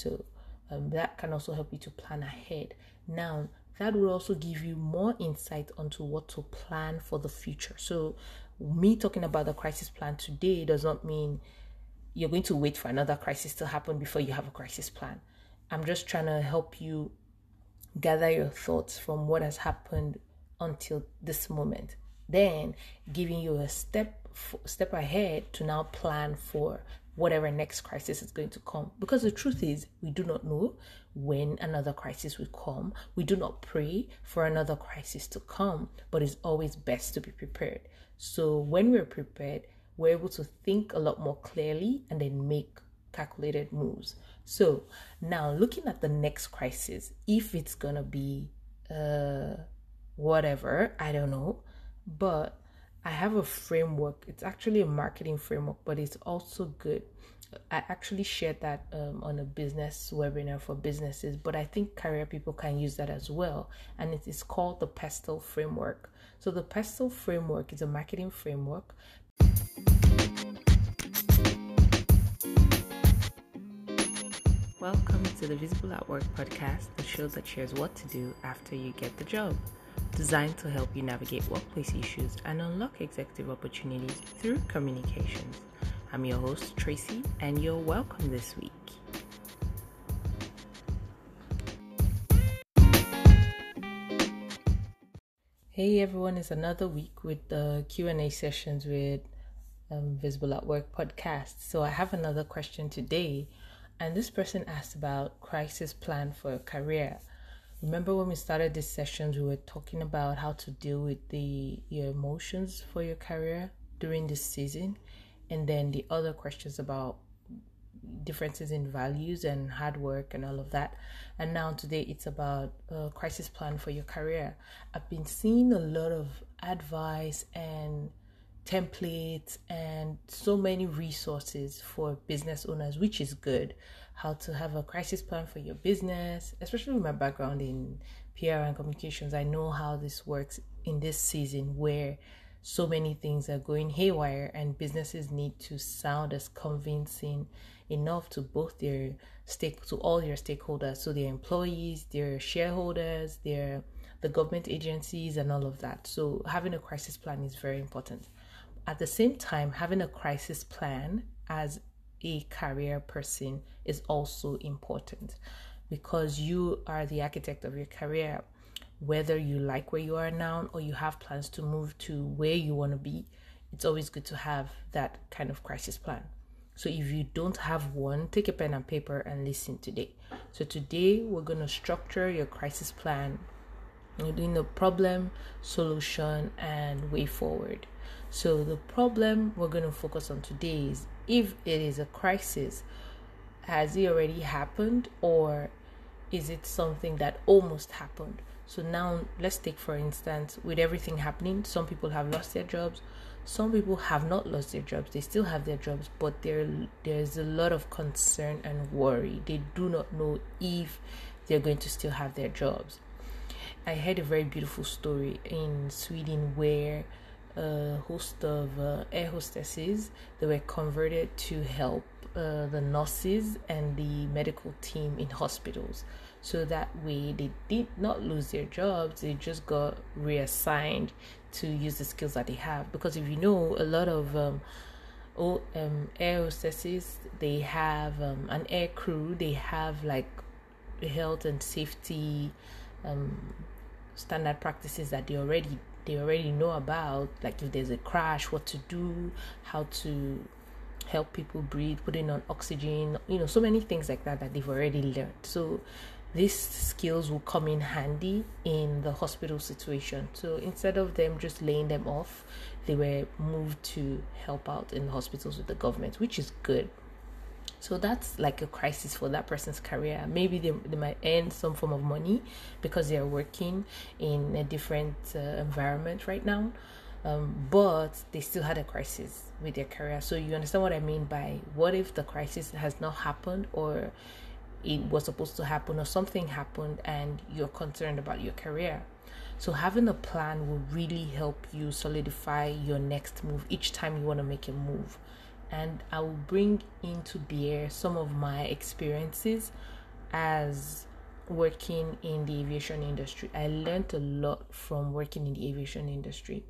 So um, that can also help you to plan ahead. Now, that will also give you more insight onto what to plan for the future. So, me talking about the crisis plan today does not mean you're going to wait for another crisis to happen before you have a crisis plan. I'm just trying to help you gather your thoughts from what has happened until this moment. Then giving you a step step ahead to now plan for whatever next crisis is going to come. Because the truth is, we do not know when another crisis will come. We do not pray for another crisis to come, but it's always best to be prepared. So when we're prepared, we're able to think a lot more clearly and then make calculated moves. So now looking at the next crisis, if it's gonna be uh whatever, I don't know, but I have a framework. It's actually a marketing framework, but it's also good. I actually shared that um, on a business webinar for businesses, but I think career people can use that as well. And it is called the PESTLE framework. So, the PESTLE framework is a marketing framework. Welcome to the Visible at Work podcast, the show that shares what to do after you get the job designed to help you navigate workplace issues and unlock executive opportunities through communications. I'm your host, Tracy, and you're welcome this week. Hey everyone, it's another week with the Q&A sessions with um, Visible at Work podcast. So I have another question today, and this person asked about crisis plan for a career. Remember when we started these sessions, we were talking about how to deal with the your emotions for your career during this season, and then the other questions about differences in values and hard work and all of that. And now today it's about a crisis plan for your career. I've been seeing a lot of advice and templates and so many resources for business owners, which is good how to have a crisis plan for your business, especially with my background in PR and communications. I know how this works in this season where so many things are going haywire and businesses need to sound as convincing enough to both their stake to all their stakeholders so their employees their shareholders their the government agencies and all of that so having a crisis plan is very important at the same time having a crisis plan as a career person is also important because you are the architect of your career. Whether you like where you are now or you have plans to move to where you want to be, it's always good to have that kind of crisis plan. So if you don't have one, take a pen and paper and listen today. So today we're going to structure your crisis plan. We're doing the problem, solution, and way forward. So the problem we're going to focus on today is if it is a crisis, has it already happened or is it something that almost happened? So now let's take for instance, with everything happening, some people have lost their jobs, some people have not lost their jobs. They still have their jobs, but there there's a lot of concern and worry. They do not know if they're going to still have their jobs. I heard a very beautiful story in Sweden where a host of uh, air hostesses that were converted to help uh, the nurses and the medical team in hospitals. So that way they did not lose their jobs, they just got reassigned to use the skills that they have. Because if you know, a lot of um, oh, um, air hostesses, they have um, an air crew, they have like health and safety um, standard practices that they already they already know about like if there's a crash what to do how to help people breathe putting on oxygen you know so many things like that that they've already learned. So these skills will come in handy in the hospital situation. So instead of them just laying them off they were moved to help out in the hospitals with the government which is good so that's like a crisis for that person's career. Maybe they, they might earn some form of money because they're working in a different uh, environment right now. Um, but they still had a crisis with their career. So you understand what I mean by what if the crisis has not happened or it was supposed to happen or something happened and you're concerned about your career. So having a plan will really help you solidify your next move each time you want to make a move and I will bring into bear some of my experiences as working in the aviation industry. I learned a lot from working in the aviation industry.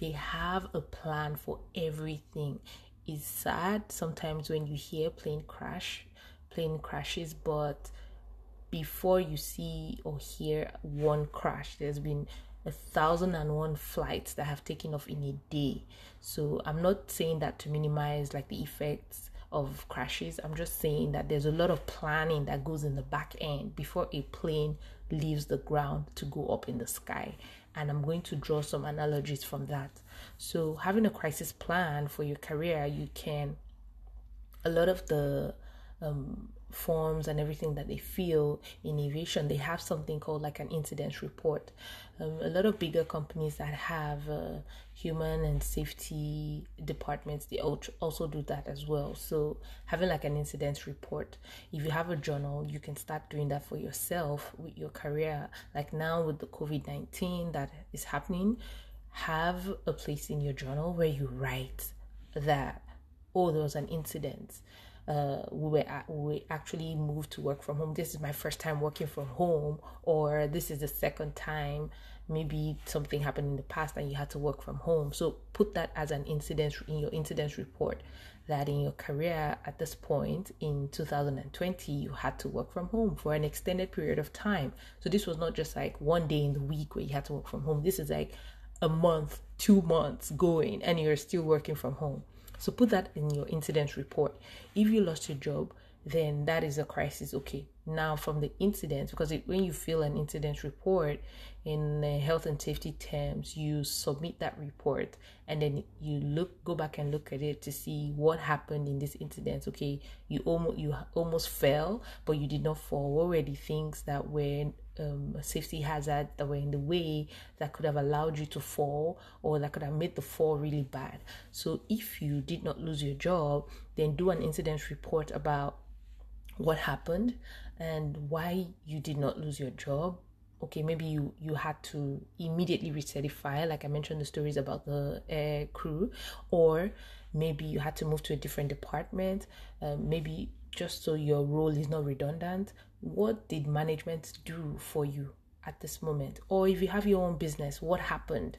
They have a plan for everything. It's sad sometimes when you hear plane crash, plane crashes, but before you see or hear one crash, there's been a thousand and one flights that have taken off in a day. So I'm not saying that to minimize like the effects of crashes. I'm just saying that there's a lot of planning that goes in the back end before a plane leaves the ground to go up in the sky. And I'm going to draw some analogies from that. So, having a crisis plan for your career, you can, a lot of the um, forms and everything that they feel in aviation, they have something called like an incident report. Um, a lot of bigger companies that have uh, human and safety departments, they also do that as well. So having like an incident report, if you have a journal, you can start doing that for yourself with your career. Like now with the COVID nineteen that is happening, have a place in your journal where you write that oh there was an incident uh, we were we actually moved to work from home. This is my first time working from home, or this is the second time. Maybe something happened in the past and you had to work from home. So put that as an incident in your incident report. That in your career at this point in 2020, you had to work from home for an extended period of time. So this was not just like one day in the week where you had to work from home. This is like a month, two months going, and you're still working from home. So put that in your incident report. If you lost your job, then that is a crisis. Okay, now from the incident, because it, when you fill an incident report in health and safety terms, you submit that report and then you look, go back and look at it to see what happened in this incident. Okay, you almost you almost fell, but you did not fall. The things that were um, safety hazard that were in the way that could have allowed you to fall or that could have made the fall really bad. So, if you did not lose your job, then do an incident report about what happened and why you did not lose your job. Okay maybe you you had to immediately recertify like i mentioned the stories about the air crew or maybe you had to move to a different department um, maybe just so your role is not redundant. What did management do for you at this moment? Or if you have your own business what happened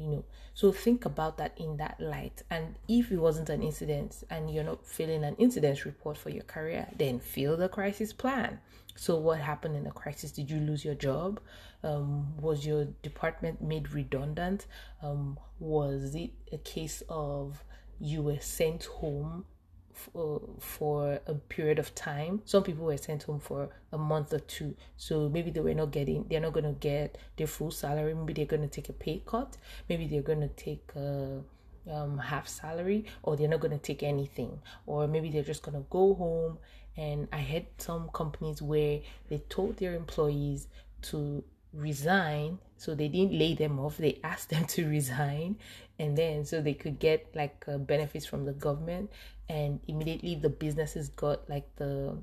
you know. So think about that in that light. And if it wasn't an incident and you're not filling an incident report for your career then fill the crisis plan. So what happened in the crisis? Did you lose your job? Um, was your department made redundant? Um, was it a case of you were sent home for, for a period of time. Some people were sent home for a month or two. So maybe they were not getting, they're not going to get their full salary. Maybe they're going to take a pay cut. Maybe they're going to take a um, half salary or they're not going to take anything. Or maybe they're just going to go home. And I had some companies where they told their employees to resign. So they didn't lay them off they asked them to resign. And then so they could get like uh, benefits from the government. And immediately the businesses got like the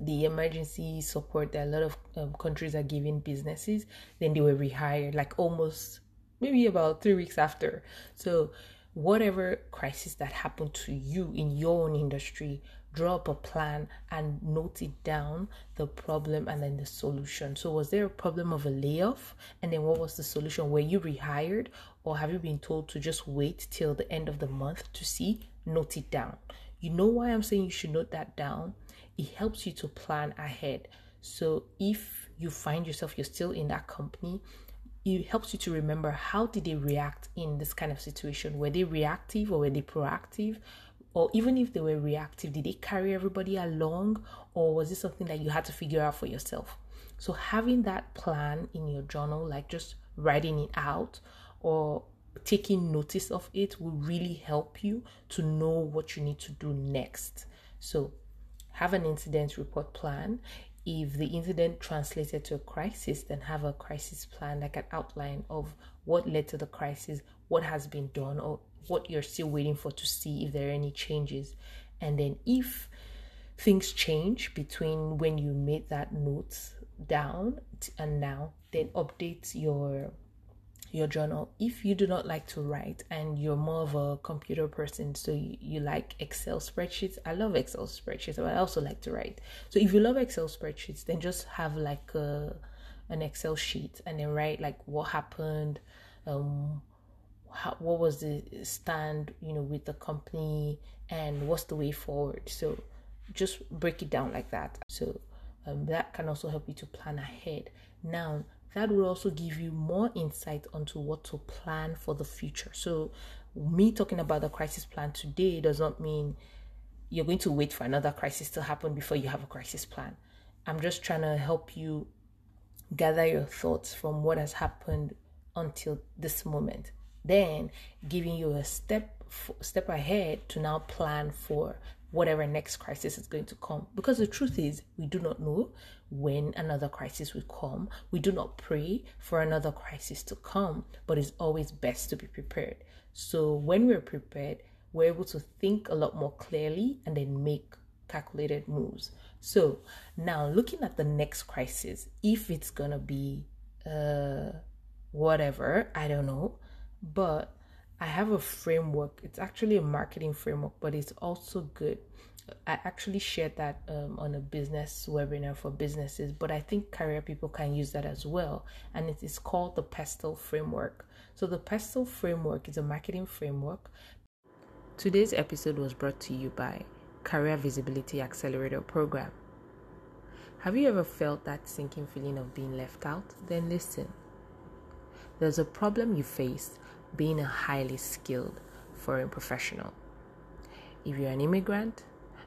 the emergency support that a lot of um, countries are giving businesses. Then they were rehired like almost maybe about three weeks after. So whatever crisis that happened to you in your own industry draw up a plan and note it down the problem and then the solution so was there a problem of a layoff and then what was the solution were you rehired or have you been told to just wait till the end of the month to see note it down. You know why I'm saying you should note that down? It helps you to plan ahead. So if you find yourself you're still in that company, it helps you to remember how did they react in this kind of situation? Were they reactive or were they proactive? Or even if they were reactive, did they carry everybody along? Or was this something that you had to figure out for yourself? So having that plan in your journal, like just writing it out or taking notice of it will really help you to know what you need to do next. So, have an incident report plan. If the incident translated to a crisis, then have a crisis plan, like an outline of what led to the crisis, what has been done, or what you're still waiting for to see if there are any changes. And then, if things change between when you made that note down and now, then update your your journal if you do not like to write and you're more of a computer person so you, you like excel spreadsheets i love excel spreadsheets but i also like to write so if you love excel spreadsheets then just have like a, an excel sheet and then write like what happened um how, what was the stand you know with the company and what's the way forward so just break it down like that so um, that can also help you to plan ahead now that will also give you more insight onto what to plan for the future. So, me talking about the crisis plan today does not mean you're going to wait for another crisis to happen before you have a crisis plan. I'm just trying to help you gather your thoughts from what has happened until this moment. Then, giving you a step step ahead to now plan for whatever next crisis is going to come. Because the truth is, we do not know when another crisis will come. We do not pray for another crisis to come, but it's always best to be prepared. So when we're prepared, we're able to think a lot more clearly and then make calculated moves. So now looking at the next crisis, if it's gonna be uh whatever, I don't know, but I have a framework. It's actually a marketing framework, but it's also good. I actually shared that um, on a business webinar for businesses, but I think career people can use that as well. And it is called the PESTLE framework. So, the PESTLE framework is a marketing framework. Today's episode was brought to you by Career Visibility Accelerator Program. Have you ever felt that sinking feeling of being left out? Then listen. There's a problem you face being a highly skilled foreign professional. If you're an immigrant,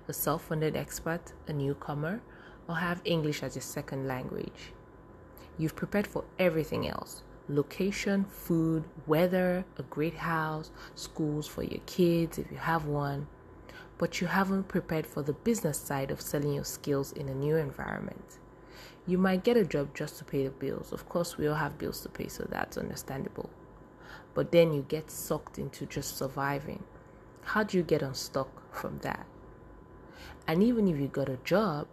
a self funded expert, a newcomer, or have English as your second language, you've prepared for everything else location, food, weather, a great house, schools for your kids if you have one. But you haven't prepared for the business side of selling your skills in a new environment. You might get a job just to pay the bills. Of course, we all have bills to pay, so that's understandable but then you get sucked into just surviving. How do you get unstuck from that? And even if you got a job,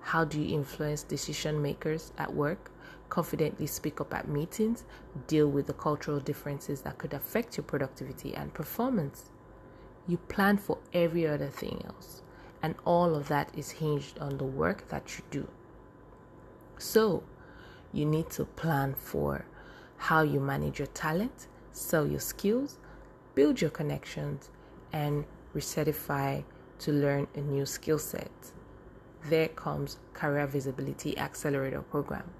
how do you influence decision makers at work, confidently speak up at meetings, deal with the cultural differences that could affect your productivity and performance? You plan for every other thing else, and all of that is hinged on the work that you do. So, you need to plan for how you manage your talent, sell your skills, build your connections, and recertify to learn a new skill set. There comes Career Visibility Accelerator Program.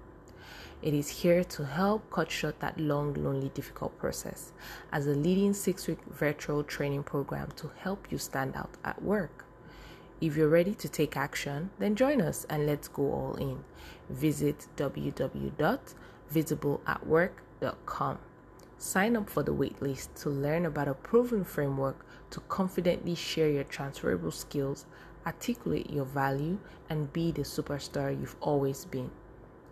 It is here to help cut short that long, lonely, difficult process as a leading six week virtual training program to help you stand out at work. If you're ready to take action, then join us and let's go all in. Visit www.visibleatwork.com. Sign up for the waitlist to learn about a proven framework to confidently share your transferable skills, articulate your value, and be the superstar you've always been.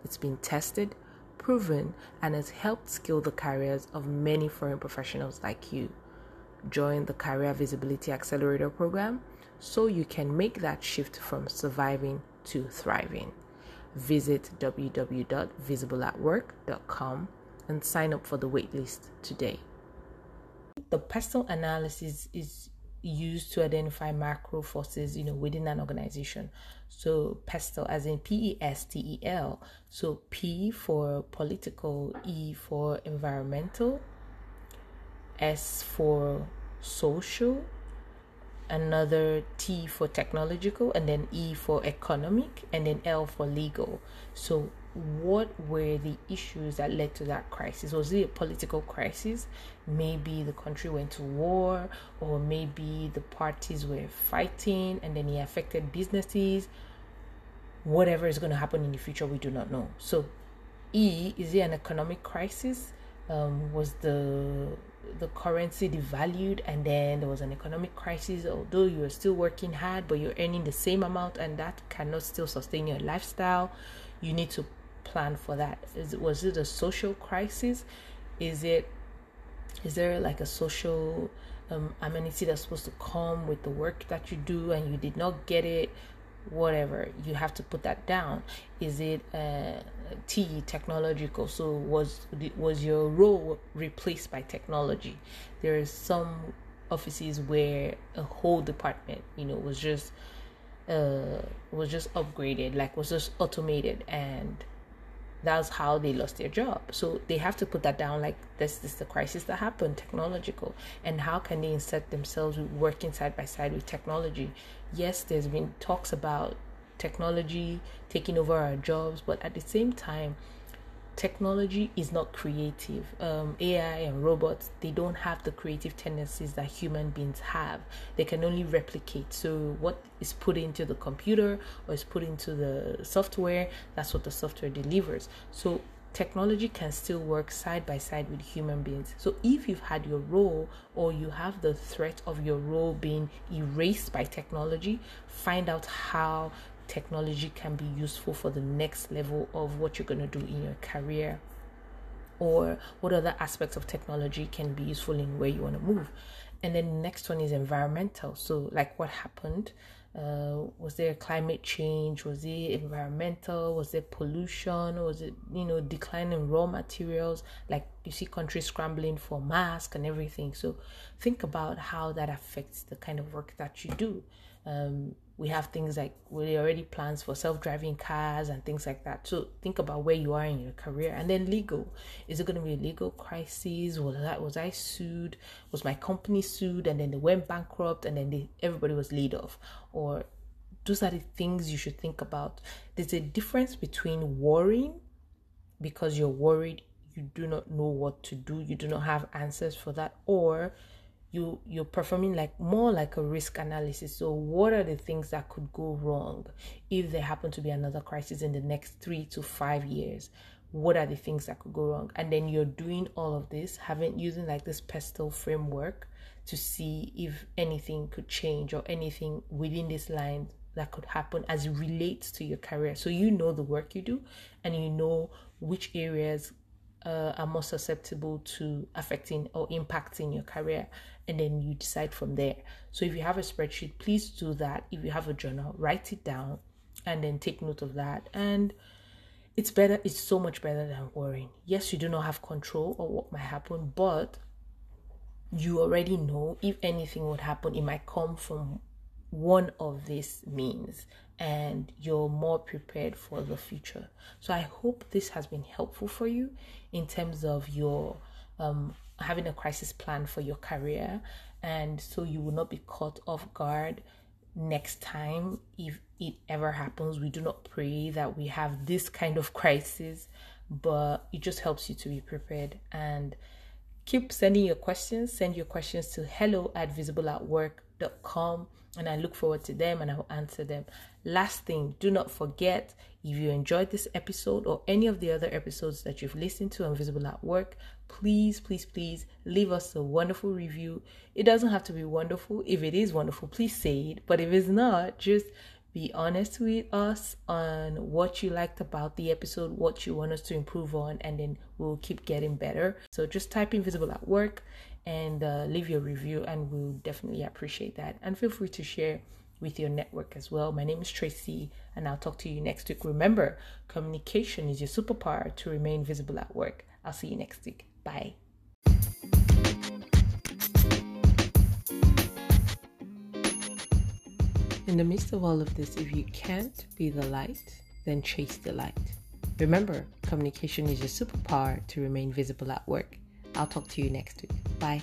It's been tested, proven, and has helped scale the careers of many foreign professionals like you. Join the Career Visibility Accelerator program so you can make that shift from surviving to thriving. Visit www.visibleatwork.com and sign up for the waitlist today. The PESTLE analysis is used to identify macro forces, you know, within an organization. So PESTLE, as in P E S T E L. So P for political, E for environmental, S for social, another T for technological, and then E for economic, and then L for legal. So what were the issues that led to that crisis? Was it a political crisis? Maybe the country went to war, or maybe the parties were fighting and then it affected businesses. Whatever is going to happen in the future, we do not know. So, E is it an economic crisis? Um, was the the currency devalued and then there was an economic crisis although you're still working hard but you're earning the same amount and that cannot still sustain your lifestyle you need to plan for that? Is was it a social crisis? Is it is there like a social um, amenity that's supposed to come with the work that you do and you did not get it? Whatever you have to put that down. Is it uh, t technological? So was was your role replaced by technology? There is some offices where a whole department you know was just uh was just upgraded like was just automated and that's how they lost their job. So they have to put that down like this, this is the crisis that happened technological. And how can they insert themselves working side by side with technology? Yes there's been talks about technology taking over our jobs but at the same time technology is not creative. Um, AI and robots, they don't have the creative tendencies that human beings have. They can only replicate. So, what is put into the computer or is put into the software, that's what the software delivers. So, technology can still work side by side with human beings. So, if you've had your role or you have the threat of your role being erased by technology, find out how technology can be useful for the next level of what you're going to do in your career or what other aspects of technology can be useful in where you want to move. And then the next one is environmental. So like what happened? Uh, was there climate change? Was it environmental? Was there pollution? Was it you know decline in raw materials? Like you see countries scrambling for masks and everything. So think about how that affects the kind of work that you do. Um, we have things like we already plans for self-driving cars and things like that. So think about where you are in your career. And then legal. Is it going to be a legal crisis? Was that was i sued? Was my company sued? And then they went bankrupt and then they, everybody was laid off. Or those are the things you should think about. There's a difference between worrying because you're worried you do not know what to do you do not have answers for that or you you're performing like more like a risk analysis. So what are the things that could go wrong if there happen to be another crisis in the next 3 to 5 years? What are the things that could go wrong? And then you're doing all of this having using like this pestle framework to see if anything could change or anything within this line that could happen as it relates to your career. So you know the work you do and you know which areas uh, are more susceptible to affecting or impacting your career and then you decide from there. So if you have a spreadsheet please do that. If you have a journal write it down and then take note of that. And it's better it's so much better than worrying. Yes you do not have control of what might happen but you already know if anything would happen it might come from one of these means and you're more prepared for the future. So I hope this has been helpful for you in terms of your um, having a crisis plan for your career, and so you will not be caught off guard next time if it ever happens. We do not pray that we have this kind of crisis, but it just helps you to be prepared and keep sending your questions. Send your questions to hello at visibleatwork.com and I look forward to them and I will answer them. Last thing, do not forget if you enjoyed this episode or any of the other episodes that you've listened to on Visible at Work, please, please, please leave us a wonderful review. It doesn't have to be wonderful. If it is wonderful, please say it. But if it's not, just be honest with us on what you liked about the episode, what you want us to improve on, and then we'll keep getting better. So just type in Visible at Work and uh, leave your review, and we'll definitely appreciate that. And feel free to share with your network as well. My name is Tracy, and I'll talk to you next week. Remember, communication is your superpower to remain visible at work. I'll see you next week. Bye. In the midst of all of this, if you can't be the light, then chase the light. Remember, communication is your superpower to remain visible at work. I'll talk to you next week. Bye.